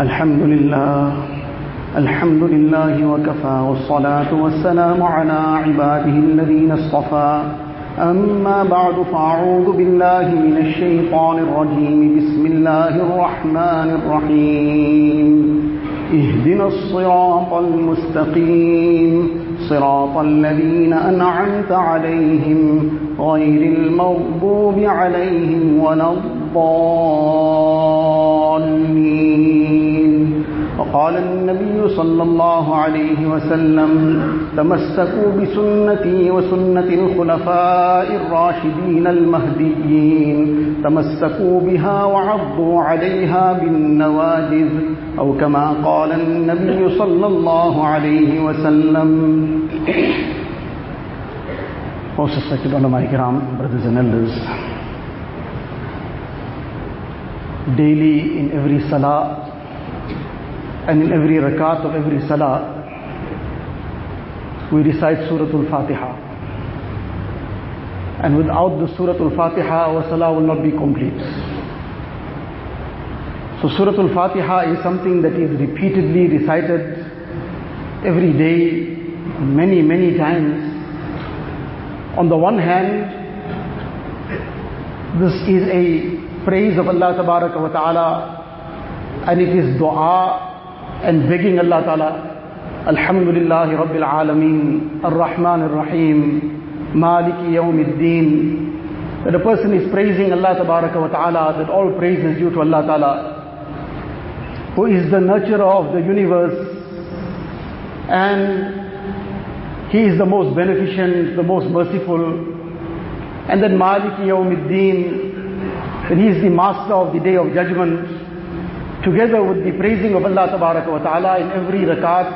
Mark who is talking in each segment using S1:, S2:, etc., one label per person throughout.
S1: الحمد لله الحمد لله وكفى والصلاة والسلام على عباده الذين اصطفى. أما بعد فأعوذ بالله من الشيطان الرجيم. بسم الله الرحمن الرحيم. اهدنا الصراط المستقيم. صراط الذين أنعمت عليهم غير المغضوب عليهم ولا الضالين. وقال النبي صلى الله عليه وسلم تمسكوا بسنتي وسنة الخلفاء الراشدين المهديين تمسكوا بها وعضوا عليها بالنواجذ. أو كما قال النبي صلى الله عليه وسلم. Most respected ulama brothers and elders, daily in every salah and in every rakat of every salah, we recite Surah Al-Fatiha. And without the Surah Al-Fatiha, our salah will not be complete. So Surah Al-Fatiha is something that is repeatedly recited every day, many, many times. On the one hand, this is a praise of Allah Ta'ala and it is dua and begging Allah Ta'ala Alhamdulillah Rabbil Alameen Ar-Rahman Ar-Rahim Maliki Yawmiddin. That a person is praising Allah Ta'ala that all praise is due to Allah Ta'ala. Who is the nurturer of the universe and he is the most beneficent, the most merciful. And then Maliki Yawmiddin that he is the master of the day of judgment together with the praising of Allah wa Ta'ala in every rakat,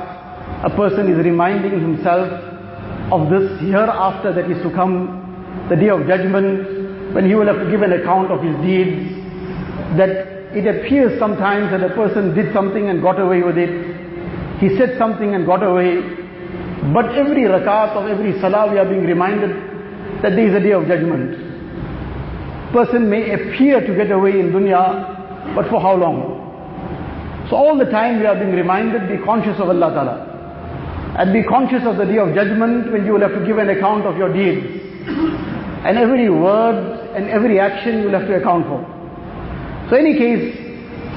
S1: a person is reminding himself of this hereafter that is to come, the day of judgment, when he will have to give an account of his deeds, that it appears sometimes that a person did something and got away with it, he said something and got away, but every rakat of every salah we are being reminded that there is a day of judgment. Person may appear to get away in dunya, but for how long? So all the time we are being reminded, be conscious of Allah Ta'ala. And be conscious of the day of judgment when you will have to give an account of your deeds. And every word and every action you will have to account for. So in any case,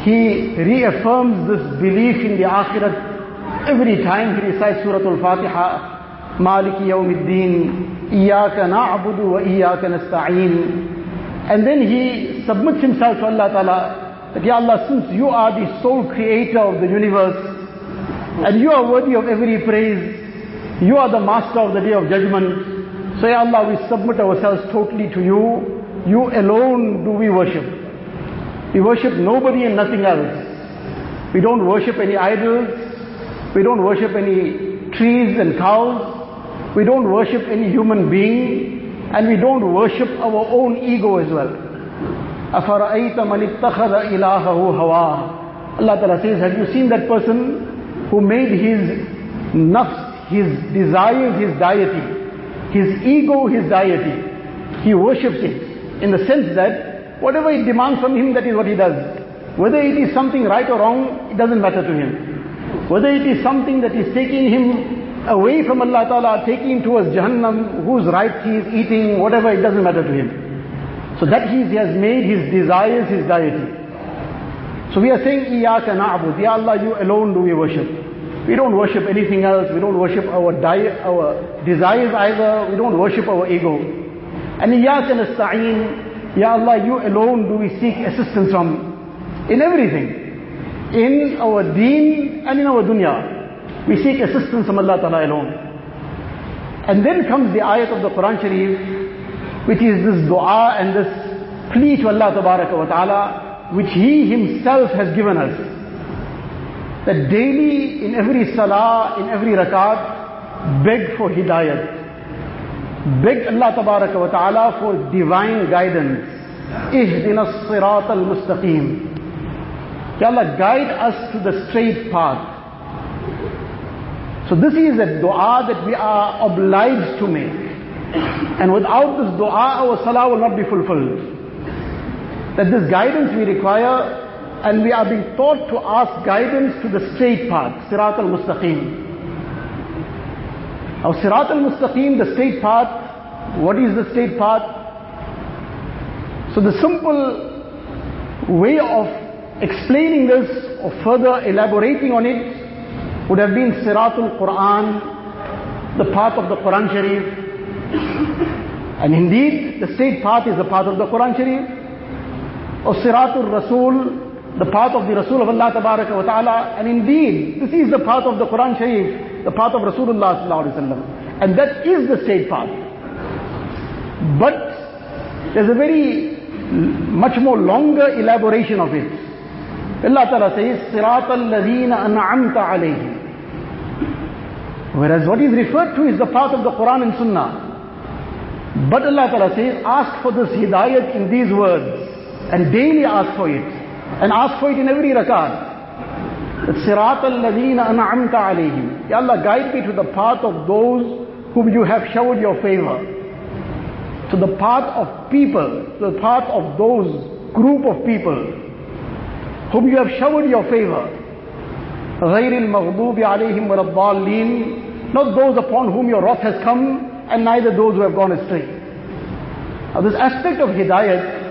S1: he reaffirms this belief in the akhirat every time he recites Surah Al-Fatiha, Yawmiddin, Iyaka na'budu wa Iyaka nasta'een. And then he submits himself to Allah Ta'ala that Ya Allah, since you are the sole creator of the universe and you are worthy of every praise, you are the master of the day of judgment. So Ya Allah, we submit ourselves totally to you. You alone do we worship. We worship nobody and nothing else. We don't worship any idols. We don't worship any trees and cows. We don't worship any human being. And we don't worship our own ego as well. Allah Ta'ala says, have you seen that person who made his nafs, his desire, his deity, his ego, his deity. He worships it in the sense that whatever it demands from him, that is what he does. Whether it is something right or wrong, it doesn't matter to him. Whether it is something that is taking him away from Allah Ta'ala, taking him towards Jahannam, whose right he is eating, whatever, it doesn't matter to him. So that he, has made his desires his deity. So we are saying, Iyaka na'bud, Ya Allah, you alone do we worship. We don't worship anything else, we don't worship our, di- our desires either, we don't worship our ego. And Iyaka nasta'een, Ya Allah, you alone do we seek assistance from in everything. In our deen and in our dunya. We seek assistance from Allah Ta'ala alone. And then comes the ayat of the Quran Sharif, which is this dua and this plea to Allah wa Ta'ala, which He Himself has given us. That daily, in every salah, in every rakat, beg for hidayat. Beg Allah wa Ta'ala for divine guidance. Ihdina as-sirat al-mustaqim. Ya Allah, guide us to the straight path. So this is a dua that we are obliged to make. And without this dua, our salah will not be fulfilled. That this guidance we require and we are being taught to ask guidance to the straight path, Sirat al-Mustaqim. Now Sirat al-Mustaqim, the straight path, what is the straight path? So the simple way of explaining this or further elaborating on it would have been Siratul Quran, the path of the Quran Sharif. And indeed, the straight path is the path of the Quran Sharif. Of Siratul Rasul, the path of the Rasul of Allah Tabaraka wa Ta'ala. And indeed, this is the path of the Quran Sharif, the path of Rasulullah Sallallahu Alaihi Wasallam. And that is the straight path. But there's a very much more longer elaboration of it. Allah Ta'ala says, Siratul Ladina An'amta alayhim. Whereas what is referred to is the path of the Quran and Sunnah. But Allah Ta'ala says, ask for this hidayat in these words. And daily ask for it. And ask for it in every rakat. صِرَاطَ الَّذِينَ أَنْعَمْتَ عَلَيْهِمْ Ya Allah, guide me to the path of those whom you have showered your favor. To the path of people, to the path of those group of people whom you have showered your favor. غَيْرِ الْمَغْضُوبِ عَلَيْهِمْ وَلَا الضَّالِّينَ Not those upon whom your wrath has come and neither those who have gone astray. Now this aspect of hidayat,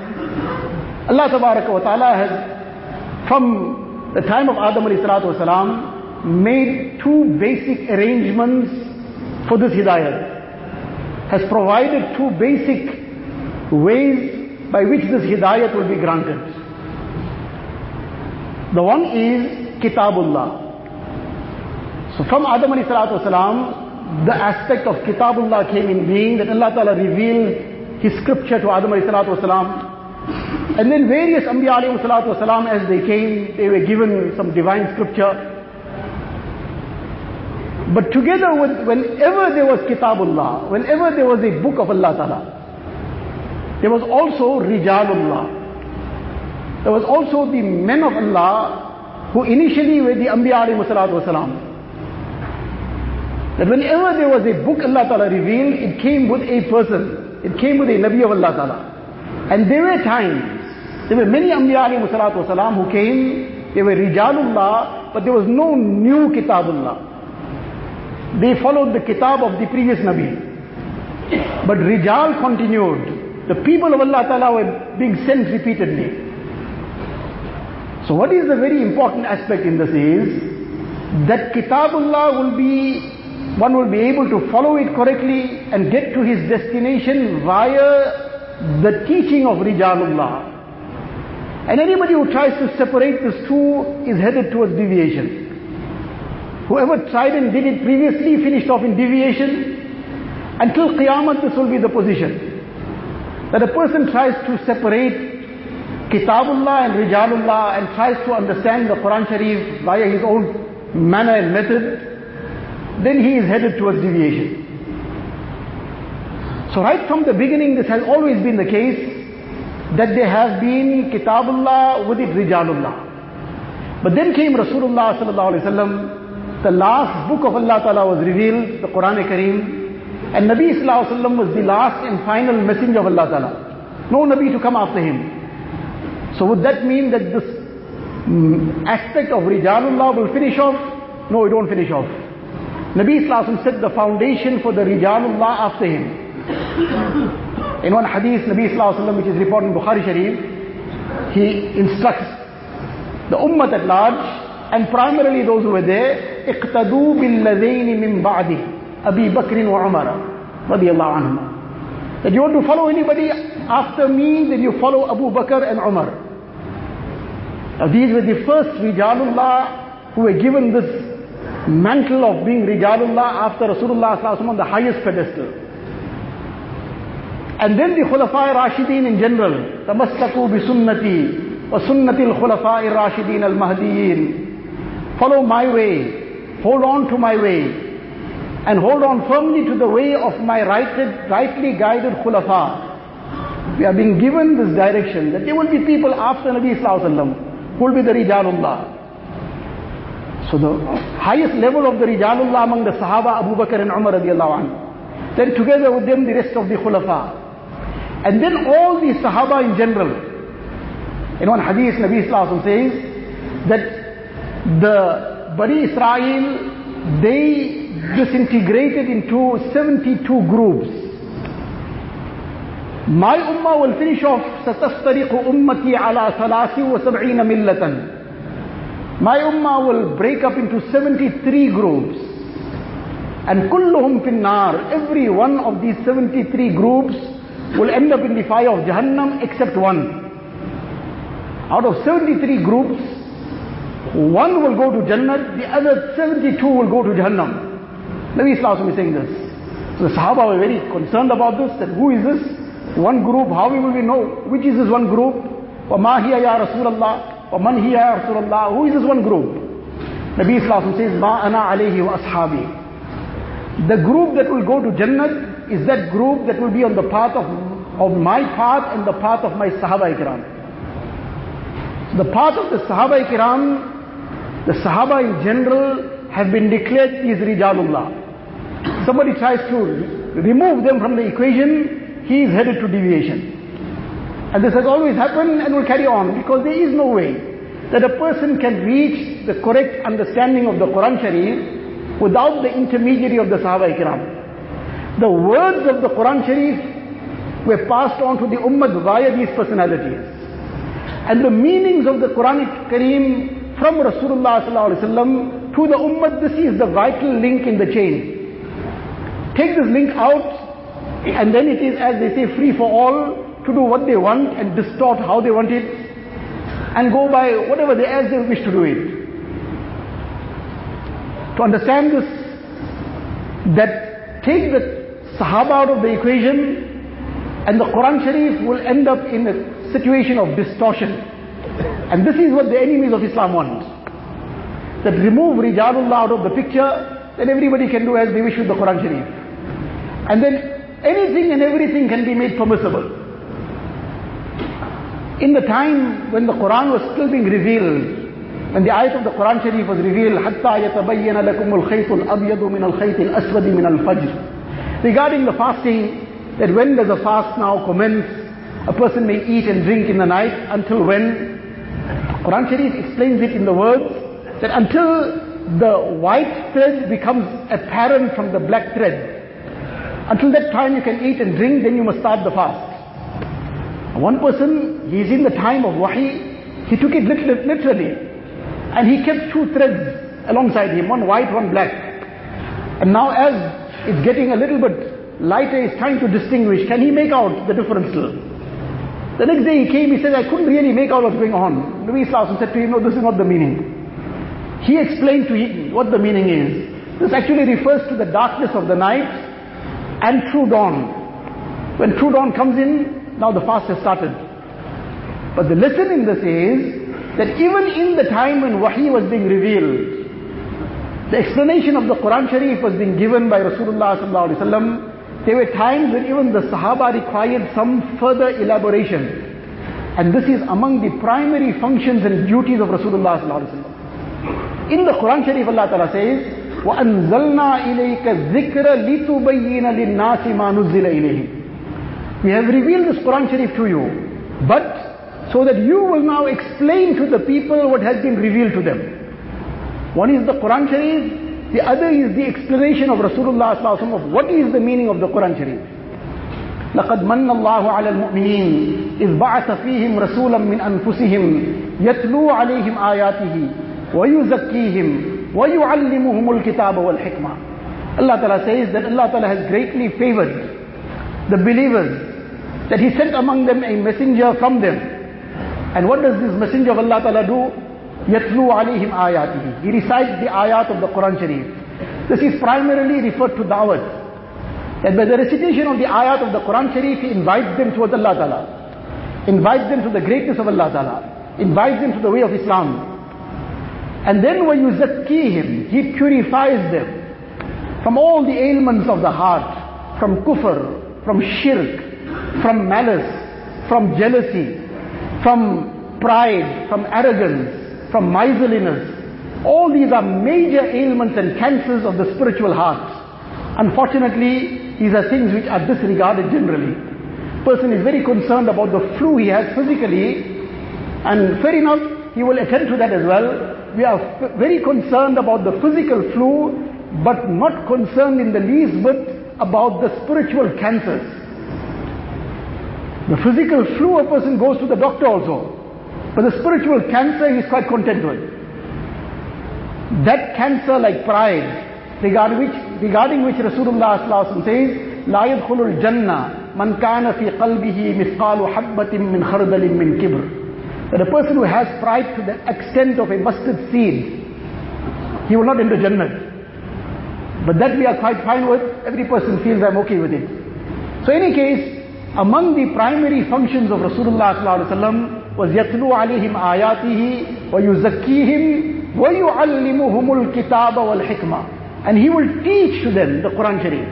S1: Allah Subhanahu wa ta'ala has, from the time of Adam wasalam, made two basic arrangements for this hidayat. Has provided two basic ways by which this hidayat will be granted. The one is Kitabullah. So from Adam wasalam, the aspect of Kitabullah came in being that Allah Ta'ala revealed His scripture to Adam wasalam. And then various Anbiya wasalam as they came, they were given some divine scripture. But together with, whenever there was Kitabullah, whenever there was a book of Allah Ta'ala, there was also Rijalullah. There was also the men of Allah who initially were the Anbiya wasalam. That whenever there was a book Allah Ta'ala revealed, it came with a person. It came with a Nabi of Allah Ta'ala. And there were times, there were many Anbiya wasalam who came, they were Rijalullah, but there was no new Kitabullah. They followed the Kitab of the previous Nabi. But Rijal continued. The people of Allah Ta'ala were being sent repeatedly. So what is the very important aspect in this is that Kitabullah will be, one will be able to follow it correctly and get to his destination via the teaching of Rijalullah. And anybody who tries to separate these two is headed towards deviation. Whoever tried and did it previously finished off in deviation. Until Qiyamah this will be the position. That a person tries to separate Kitabullah and Rijalullah and tries to understand the Quran Sharif via his own manner and method, then he is headed towards deviation. So right from the beginning this has always been the case that there has been Kitabullah with it Rijalullah. But then came Rasulullah sallallahu alaihi wasallam, the last book of Allah Ta'ala was revealed, the Quran-e-Kareem, and Nabi sallallahu alaihi was the last and final messenger of Allah Ta'ala. No Nabi to come after him. So would that mean that this mm, aspect of Rijalullah will finish off? No, it won't finish off. Nabi Sallallahu set the foundation for the Rijalullah after him. In one hadith, Nabi Sallallahu which is reported in Bukhari Sharif, he instructs the ummah at large and primarily those who were there, اقتدوا بالذين من بعده أبي بكر وعمر رضي الله عنهما that you want to follow anybody after me, then you follow Abu Bakr and Umar. Now these were the first Rijalullah who were given this mantle of being Rijalullah after Rasulullah on the highest pedestal. And then the Khulafa Rashideen in general, تمسكوا بسنتي وسنة الخلفاء الراشدين المهديين. Follow my way, hold on to my way, and hold on firmly to the way of my righted, rightly guided khulafa. We are being given this direction that there will be people after Nabi Sallallahu who will be the Rijalullah. So the highest level of the Rijalullah among the Sahaba, Abu Bakr and Umar radiallahu anhu. Then together with them the rest of the khulafa. And then all the Sahaba in general. In one hadith, Nabi Sallallahu says that the Bani Israel, they disintegrated into 72 groups. My ummah will finish off ستفترق أمتي على ثلاث وسبعين ملة My ummah will break up into 73 groups. And kulluhum finnar, every one of these 73 groups will end up in the fire of Jahannam except one. Out of 73 groups, one will go to Jannah, the other 72 will go to Jahannam. Nabi Islam is saying this. So the Sahaba were very concerned about this, that who is this? One group, how will we know which is this one group? وَمَا هِيَ يَا رَسُولَ اللَّهِ وَمَنْ هِيَ يَا رَسُولَ اللَّهِ Who is this one group? Nabi Islam says, مَا أَنَا عَلَيْهِ وَأَصْحَابِي The group that will go to Jannah is that group that will be on the path of, of my path and the path of my Sahaba Ikram. So the path of the Sahaba Ikram, the Sahaba in general have been declared is Rijalullah. Somebody tries to remove them from the equation, he is headed to deviation. And this has always happened and will carry on because there is no way that a person can reach the correct understanding of the Quran Sharif without the intermediary of the Sahaba Ikram. The words of the Quran Sharif were passed on to the Ummah via these personalities. And the meanings of the Quran-e-Kareem from Rasulullah to the Ummah, this is the vital link in the chain. Take this link out and then it is, as they say, free for all to do what they want and distort how they want it and go by whatever they as they wish to do it. To understand this, that take the Sahaba out of the equation and the Quran Sharif will end up in a situation of distortion. And this is what the enemies of Islam want. That remove Rijalullah out of the picture, then everybody can do as they wish with the Quran Sharif. And then Anything and everything can be made permissible. In the time when the Quran was still being revealed, when the ayat of the Quran Sharif was revealed, حَتَّى يَتَبَيَّنَ لَكُمُ الْخَيْطُ الْأَبْيَضُ مِنَ الْخَيْطِ الْأَسْوَدِ مِنَ الْفَجْرِ Regarding the fasting, that when does the fast now commence? A person may eat and drink in the night until when? Quran Sharif explains it in the words that until the white thread becomes apparent from the black thread. Until that time you can eat and drink, then you must start the fast. One person, he is in the time of wahi, he took it literally. And he kept two threads alongside him, one white, one black. And now as it's getting a little bit lighter, he's trying to distinguish, can he make out the difference still? The next day he came, he said, I couldn't really make out what's going on. Nabi Sallallahu said to him, no, this is not the meaning. He explained to him what the meaning is. This actually refers to the darkness of the night and true dawn. When true dawn comes in, now the fast has started. But the lesson in this is that even in the time when wahi was being revealed, the explanation of the Quran Sharif was being given by Rasulullah sallallahu alaihi wasallam. There were times when even the Sahaba required some further elaboration. And this is among the primary functions and duties of Rasulullah sallallahu alaihi wasallam. In the Quran Sharif Allah Ta'ala says, وَأَنزَلْنَا إِلَيْكَ الذِّكْرَ لِتُبَيِّنَ لِلنَّاسِ مَا نُزِّلَ إِلَيْهِمْ We have revealed this Quran Sharif to you, but so that you will now explain to the people what has been revealed to them. One is the Quran Sharif, the other is the explanation of Rasulullah of what is the meaning of the Quran Sharif. لقد من الله على المؤمنين إذ بعث فيهم رسولا من أنفسهم يتلو عليهم آياته ويزكيهم وَيُعَلِّمُهُمُ الْكِتَابَ وَالْحِكْمَةِ Allah Ta'ala says that Allah Ta'ala has greatly favored the believers, that He sent among them a messenger from them. And what does this messenger of Allah Ta'ala do? يَتْلُو عَلَيْهِمْ آيَاتِهِ He recites the ayat of the Quran Sharif. This is primarily referred to da'wat. That by the recitation of the ayat of the Quran Sharif, He invites them towards Allah Ta'ala. Invites them to the greatness of Allah Ta'ala. Invites them to the way of Islam. And then when you him, he purifies them from all the ailments of the heart, from kufr, from shirk, from malice, from jealousy, from pride, from arrogance, from miserliness. All these are major ailments and cancers of the spiritual heart. Unfortunately, these are things which are disregarded generally. Person is very concerned about the flu he has physically, And fair enough, he will attend to that as well. We are very concerned about the physical flu, but not concerned in the least bit about the spiritual cancers. The physical flu, a person goes to the doctor also. But the spiritual cancer, he is quite content with. That cancer like pride, regarding which, regarding which Rasulullah says, لا يدخل الجنة من كان في قلبه مثقال حبة من خردل من كبر that a person who has pride to the extent of a mustard seed, he will not enter Jannah. But that we are quite fine with. Every person feels I'm okay with it. So in any case, among the primary functions of Rasulullah was يَتْلُو عَلَيْهِمْ آيَاتِهِ وَيُزَكِّيهِمْ وَيُعَلِّمُهُمُ الْكِتَابَ وَالْحِكْمَةِ And he will teach to them the Quran Sharif.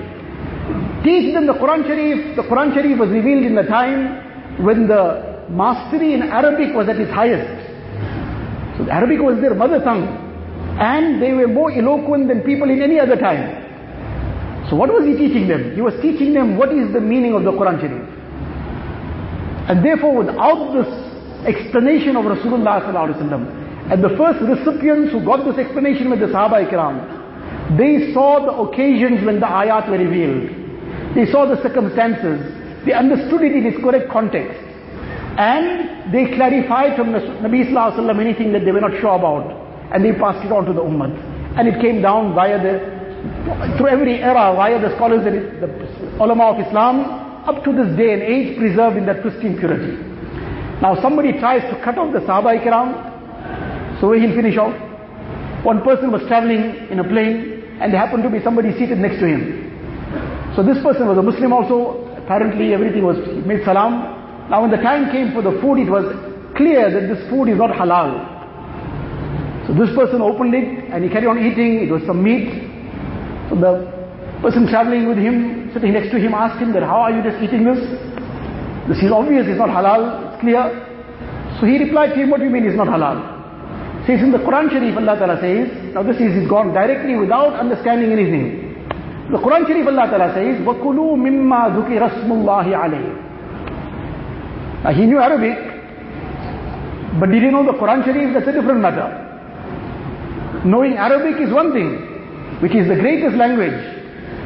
S1: Teach them the Quran Sharif. The Quran Sharif was revealed in the time when the mastery in Arabic was at its highest. So Arabic was their mother tongue. And they were more eloquent than people in any other time. So what was he teaching them? He was teaching them what is the meaning of the Quran Sharif. And therefore without this explanation of Rasulullah and the first recipients who got this explanation with the Sahaba Ikram, they saw the occasions when the ayat were revealed. They saw the circumstances. They understood it in its correct context. And they clarified from Nabi Sallallahu anything that they were not sure about. And they passed it on to the Ummah. And it came down via the, through every era, via the scholars the ulama of Islam, up to this day and age preserved in that pristine purity. Now somebody tries to cut off the Sahaba Ikram, so he'll finish off. One person was traveling in a plane and there happened to be somebody seated next to him. So this person was a Muslim also. Apparently everything was, made salam. Now when the time came for the food, it was clear that this food is not halal. So this person opened it and he carried on eating. It was some meat. So the person traveling with him, sitting next to him, asked him that, how are you just eating this? This is obvious, it's not halal, it's clear. So he replied to him, what do you mean it's not halal? Says in the Quran Sharif, Allah Ta'ala says, now this is gone directly without understanding anything. The Quran Sharif, Allah Ta'ala says, وَكُلُوا مِمَّا ذُكِرَ اسْمُ اللَّهِ عَلَيْهِ now he knew Arabic, but did he know the Quran Sharif? That's a different matter. Knowing Arabic is one thing, which is the greatest language,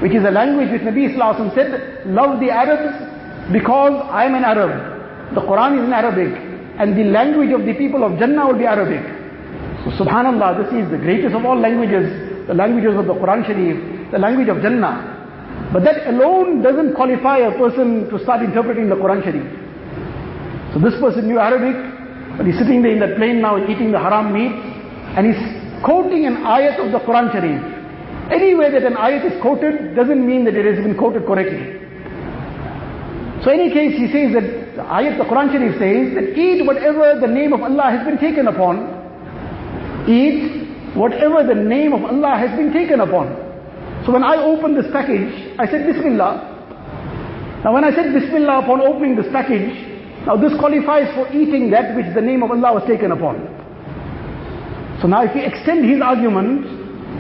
S1: which is a language which Nabi Sallallahu said, love the Arabs because I am an Arab. The Quran is in Arabic, and the language of the people of Jannah will be Arabic. So subhanallah, this is the greatest of all languages, the languages of the Quran Sharif, the language of Jannah. But that alone doesn't qualify a person to start interpreting the Quran Sharif. So this person knew Arabic, but he's sitting there in that plane now eating the haram meat, and he's quoting an ayat of the Quran Sharif. Anywhere that an ayat is quoted doesn't mean that it has been quoted correctly. So in any case, he says that the ayat, the Quran Sharif says that eat whatever the name of Allah has been taken upon. Eat whatever the name of Allah has been taken upon. So when I opened this package, I said Bismillah. Now when I said Bismillah upon opening this package, now this qualifies for eating that which the name of Allah was taken upon. So now if we extend his argument,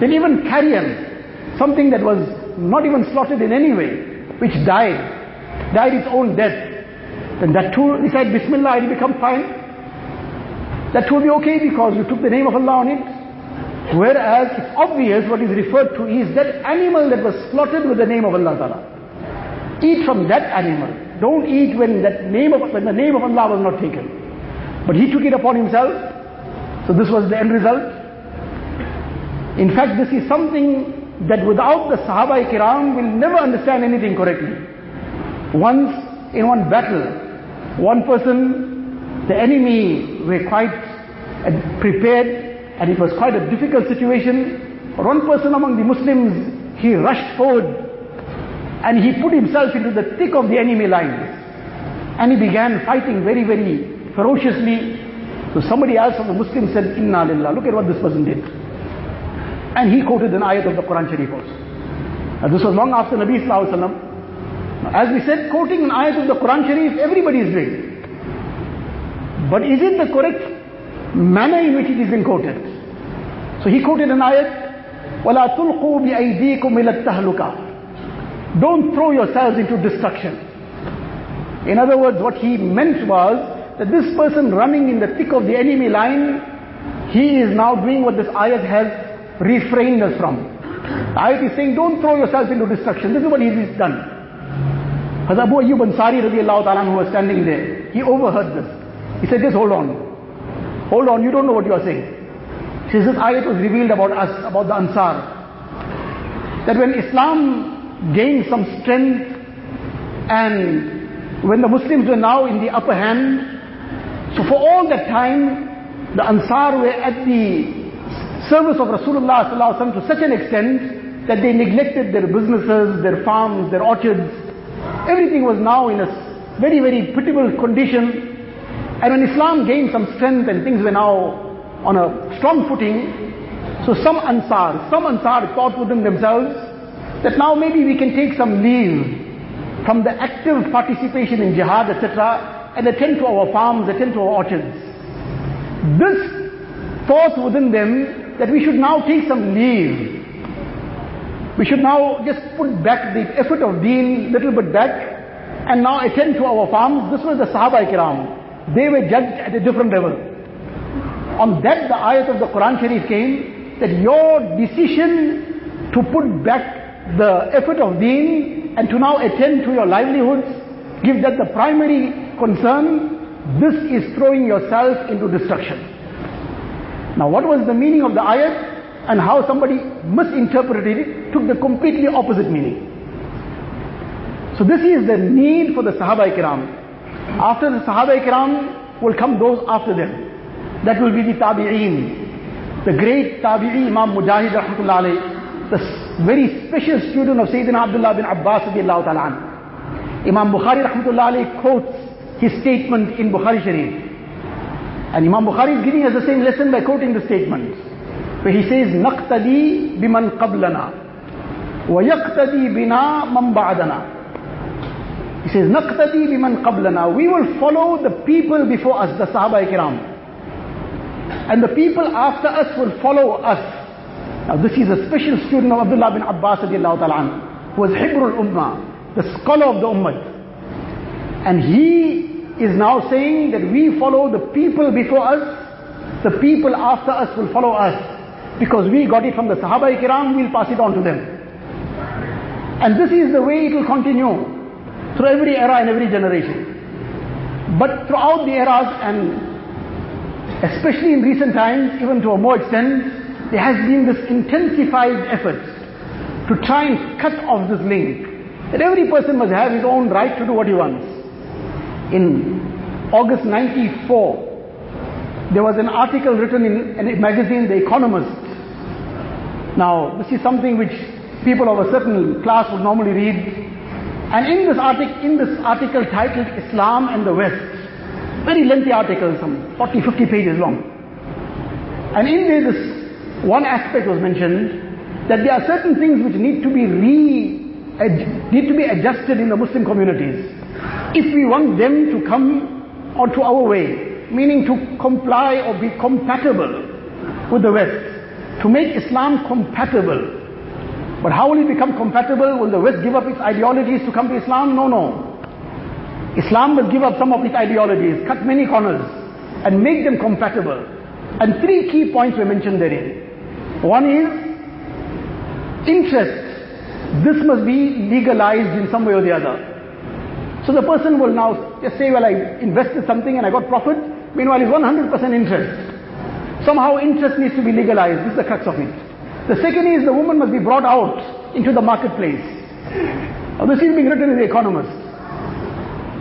S1: then even carrion, something that was not even slaughtered in any way, which died, died its own death, then that too, he said Bismillah, it become fine. That will be okay because you took the name of Allah on it. Whereas it's obvious what is referred to is that animal that was slaughtered with the name of Allah Ta'ala. Eat from that animal. Don't eat when that name of when the name of Allah was not taken. But he took it upon himself. So this was the end result. In fact, this is something that without the Sahaba Kiram will never understand anything correctly. Once in one battle, one person, the enemy were quite uh, prepared and it was quite a difficult situation. One person among the Muslims, he rushed forward and he put himself into the thick of the enemy lines. And he began fighting very, very ferociously. So somebody else from the Muslims said, Inna lillah, look at what this person did. And he quoted an ayat of the Quran Sharif also. This was long after Nabi Sallallahu Alaihi Wasallam. As we said, quoting an ayat of the Quran Sharif, everybody is doing. But is it the correct manner in which it is being quoted? So he quoted an ayat, وَلَا تُلْقُوا بِأَيْدِيكُمْ إِلَى Don't throw yourselves into destruction. In other words, what he meant was that this person running in the thick of the enemy line, he is now doing what this ayat has refrained us from. Ayat is saying, don't throw yourself into destruction. This is what he has done. Hazrat Abu Ayyub Ansari radiallahu ta'ala who was standing there, he overheard this. He said, just hold on. Hold on, you don't know what you are saying. He says, this ayat was revealed about us, about the Ansar. That when Islam gained some strength and when the Muslims were now in the upper hand, so for all that time, the Ansar were at the service of Rasulullah to such an extent that they neglected their businesses, their farms, their orchards. Everything was now in a very, very pitiable condition. And when Islam gained some strength and things were now on a strong footing, so some Ansar, some Ansar thought within themselves that now maybe we can take some leave from the active participation in jihad, etc., and attend to our farms, attend to our orchards. This thought within them that we should now take some leave. We should now just put back the effort of deen a little bit back and now attend to our farms. This was the Sahaba Kiram. They were judged at a different level. On that the ayat of the Quran Sharif came that your decision to put back the effort of deen and to now attend to your livelihoods, give that the primary concern, this is throwing yourself into destruction. Now what was the meaning of the ayat and how somebody misinterpreted it took the completely opposite meaning. So this is the need for the Sahaba Ikram. After the Sahaba Ikram will come those after them. That will be the Tabi'een. The great Tabi'i Imam Mujahid rahmatullah alayhi, the very special student of Sayyidina Abdullah bin Abbas ta'ala Imam Bukhari rahmatullah alayhi quotes his statement in Bukhari Sharif. And Imam Bukhari is giving us the same lesson by quoting the statement. Where he says, نَقْتَدِي بِمَنْ قَبْلَنَا وَيَقْتَدِي بِنَا مَنْ بَعْدَنَا He says, نَقْتَدِي بِمَنْ قَبْلَنَا We will follow the people before us, the Sahaba Ikram. And the people after us will follow us. Now this is a special student of Abdullah bin Abbas ta'ala who was Hibrul Ummah, the scholar of the Ummah. And he is now saying that we follow the people before us, the people after us will follow us. Because we got it from the Sahaba Kiram, we'll pass it on to them. And this is the way it will continue through every era and every generation. But throughout the eras and especially in recent times, even to a more extent, there has been this intensified effort to try and cut off this link. That every person must have his own right to do what he wants. In August 94, there was an article written in a magazine, The Economist. Now, this is something which people of a certain class would normally read. And in this, artic- in this article titled Islam and the West, very lengthy article, some 40, 50 pages long. And in there, this one aspect was mentioned that there are certain things which need to be re need to be adjusted in the Muslim communities. If we want them to come onto our way, meaning to comply or be compatible with the West, to make Islam compatible. But how will it become compatible? Will the West give up its ideologies to come to Islam? No, no. Islam will give up some of its ideologies, cut many corners, and make them compatible. And three key points were mentioned therein. One is interest. This must be legalized in some way or the other. So the person will now just say, well, I invested something and I got profit. Meanwhile, it's 100% interest. Somehow interest needs to be legalized. This is the crux of it. The second is the woman must be brought out into the marketplace. Now this is being written in The Economist.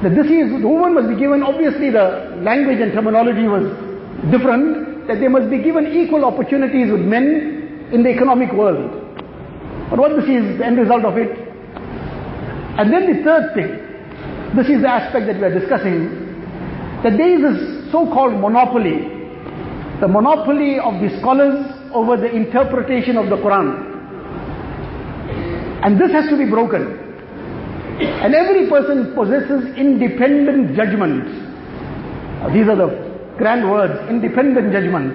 S1: That this is, the woman must be given, obviously the language and terminology was different, that they must be given equal opportunities with men in the economic world. But what this is the end result of it? And then the third thing, this is the aspect that we are discussing, that there is this so-called monopoly, the monopoly of the scholars over the interpretation of the Quran. And this has to be broken. And every person possesses independent judgment. These are the grand words, independent judgment.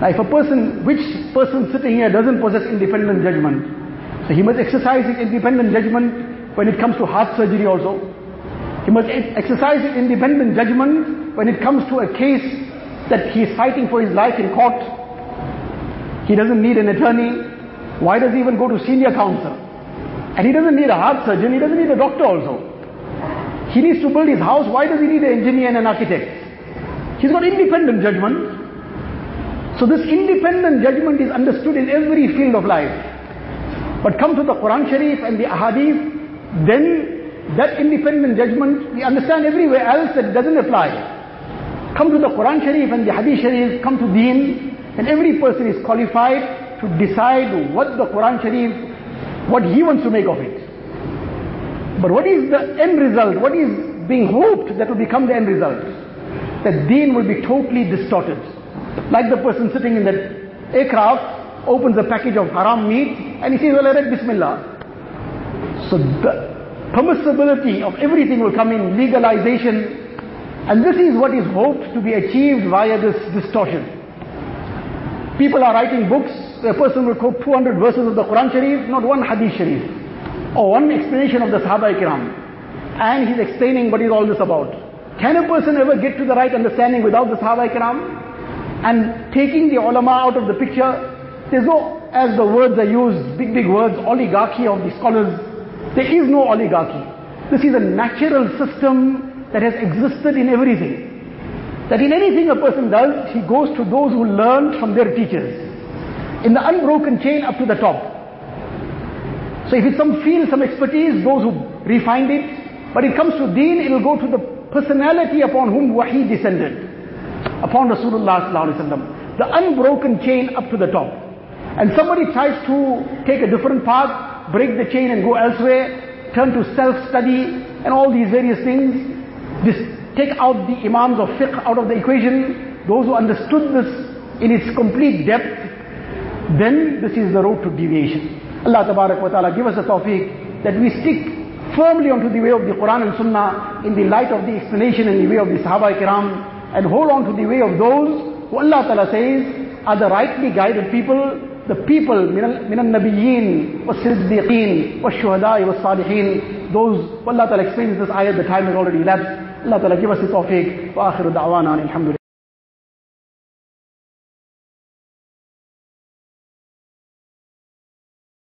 S1: Now if a person, which person sitting here doesn't possess independent judgment? So he must exercise his independent judgment when it comes to heart surgery also. He must exercise his independent judgment when it comes to a case that he is fighting for his life in court, he doesn't need an attorney. Why does he even go to senior counsel? And he doesn't need a heart surgeon, he doesn't need a doctor also. He needs to build his house, why does he need an engineer and an architect? He's got independent judgment. So this independent judgment is understood in every field of life. But come to the Quran Sharif and the Ahadith, then that independent judgment we understand everywhere else that doesn't apply. Come to the Quran Sharif and the Hadith Sharif, come to Deen, and every person is qualified to decide what the Quran Sharif what he wants to make of it. But what is the end result? What is being hoped that will become the end result? That deen will be totally distorted. Like the person sitting in that aircraft opens a package of haram meat and he says, well, I read Bismillah. So the permissibility of everything will come in, legalization. And this is what is hoped to be achieved via this distortion. People are writing books a person will quote 200 verses of the Quran Sharif, not one Hadith Sharif, or one explanation of the Sahaba Ikram. And he's explaining what is all this about. Can a person ever get to the right understanding without the Sahaba Ikram? And taking the ulama out of the picture, there's no, as the words are used, big, big words, oligarchy of the scholars. There is no oligarchy. This is a natural system that has existed in everything. That in anything a person does, he goes to those who learned from their teachers in the unbroken chain up to the top. So if it's some field, some expertise, those who refined it, but it comes to deen, it will go to the personality upon whom wahi descended, upon Rasulullah The unbroken chain up to the top. And somebody tries to take a different path, break the chain and go elsewhere, turn to self-study and all these various things, this, take out the imams of fiqh out of the equation, those who understood this in its complete depth, then this is the road to deviation. Allah ta'ala give us the tawfiq that we stick firmly onto the way of the Quran and Sunnah in the light of the explanation and the way of the Sahaba Kiram and hold on to the way of those who Allah ta'ala says are the rightly guided people, the people min al-nabiyyin was-siddiqeen was-shuhada'i was-salihin those who Allah ta'ala explains this ayah the time has already elapsed. Allah ta'ala give us the tawfiq. Wa akhiru da'wana alhamdulillah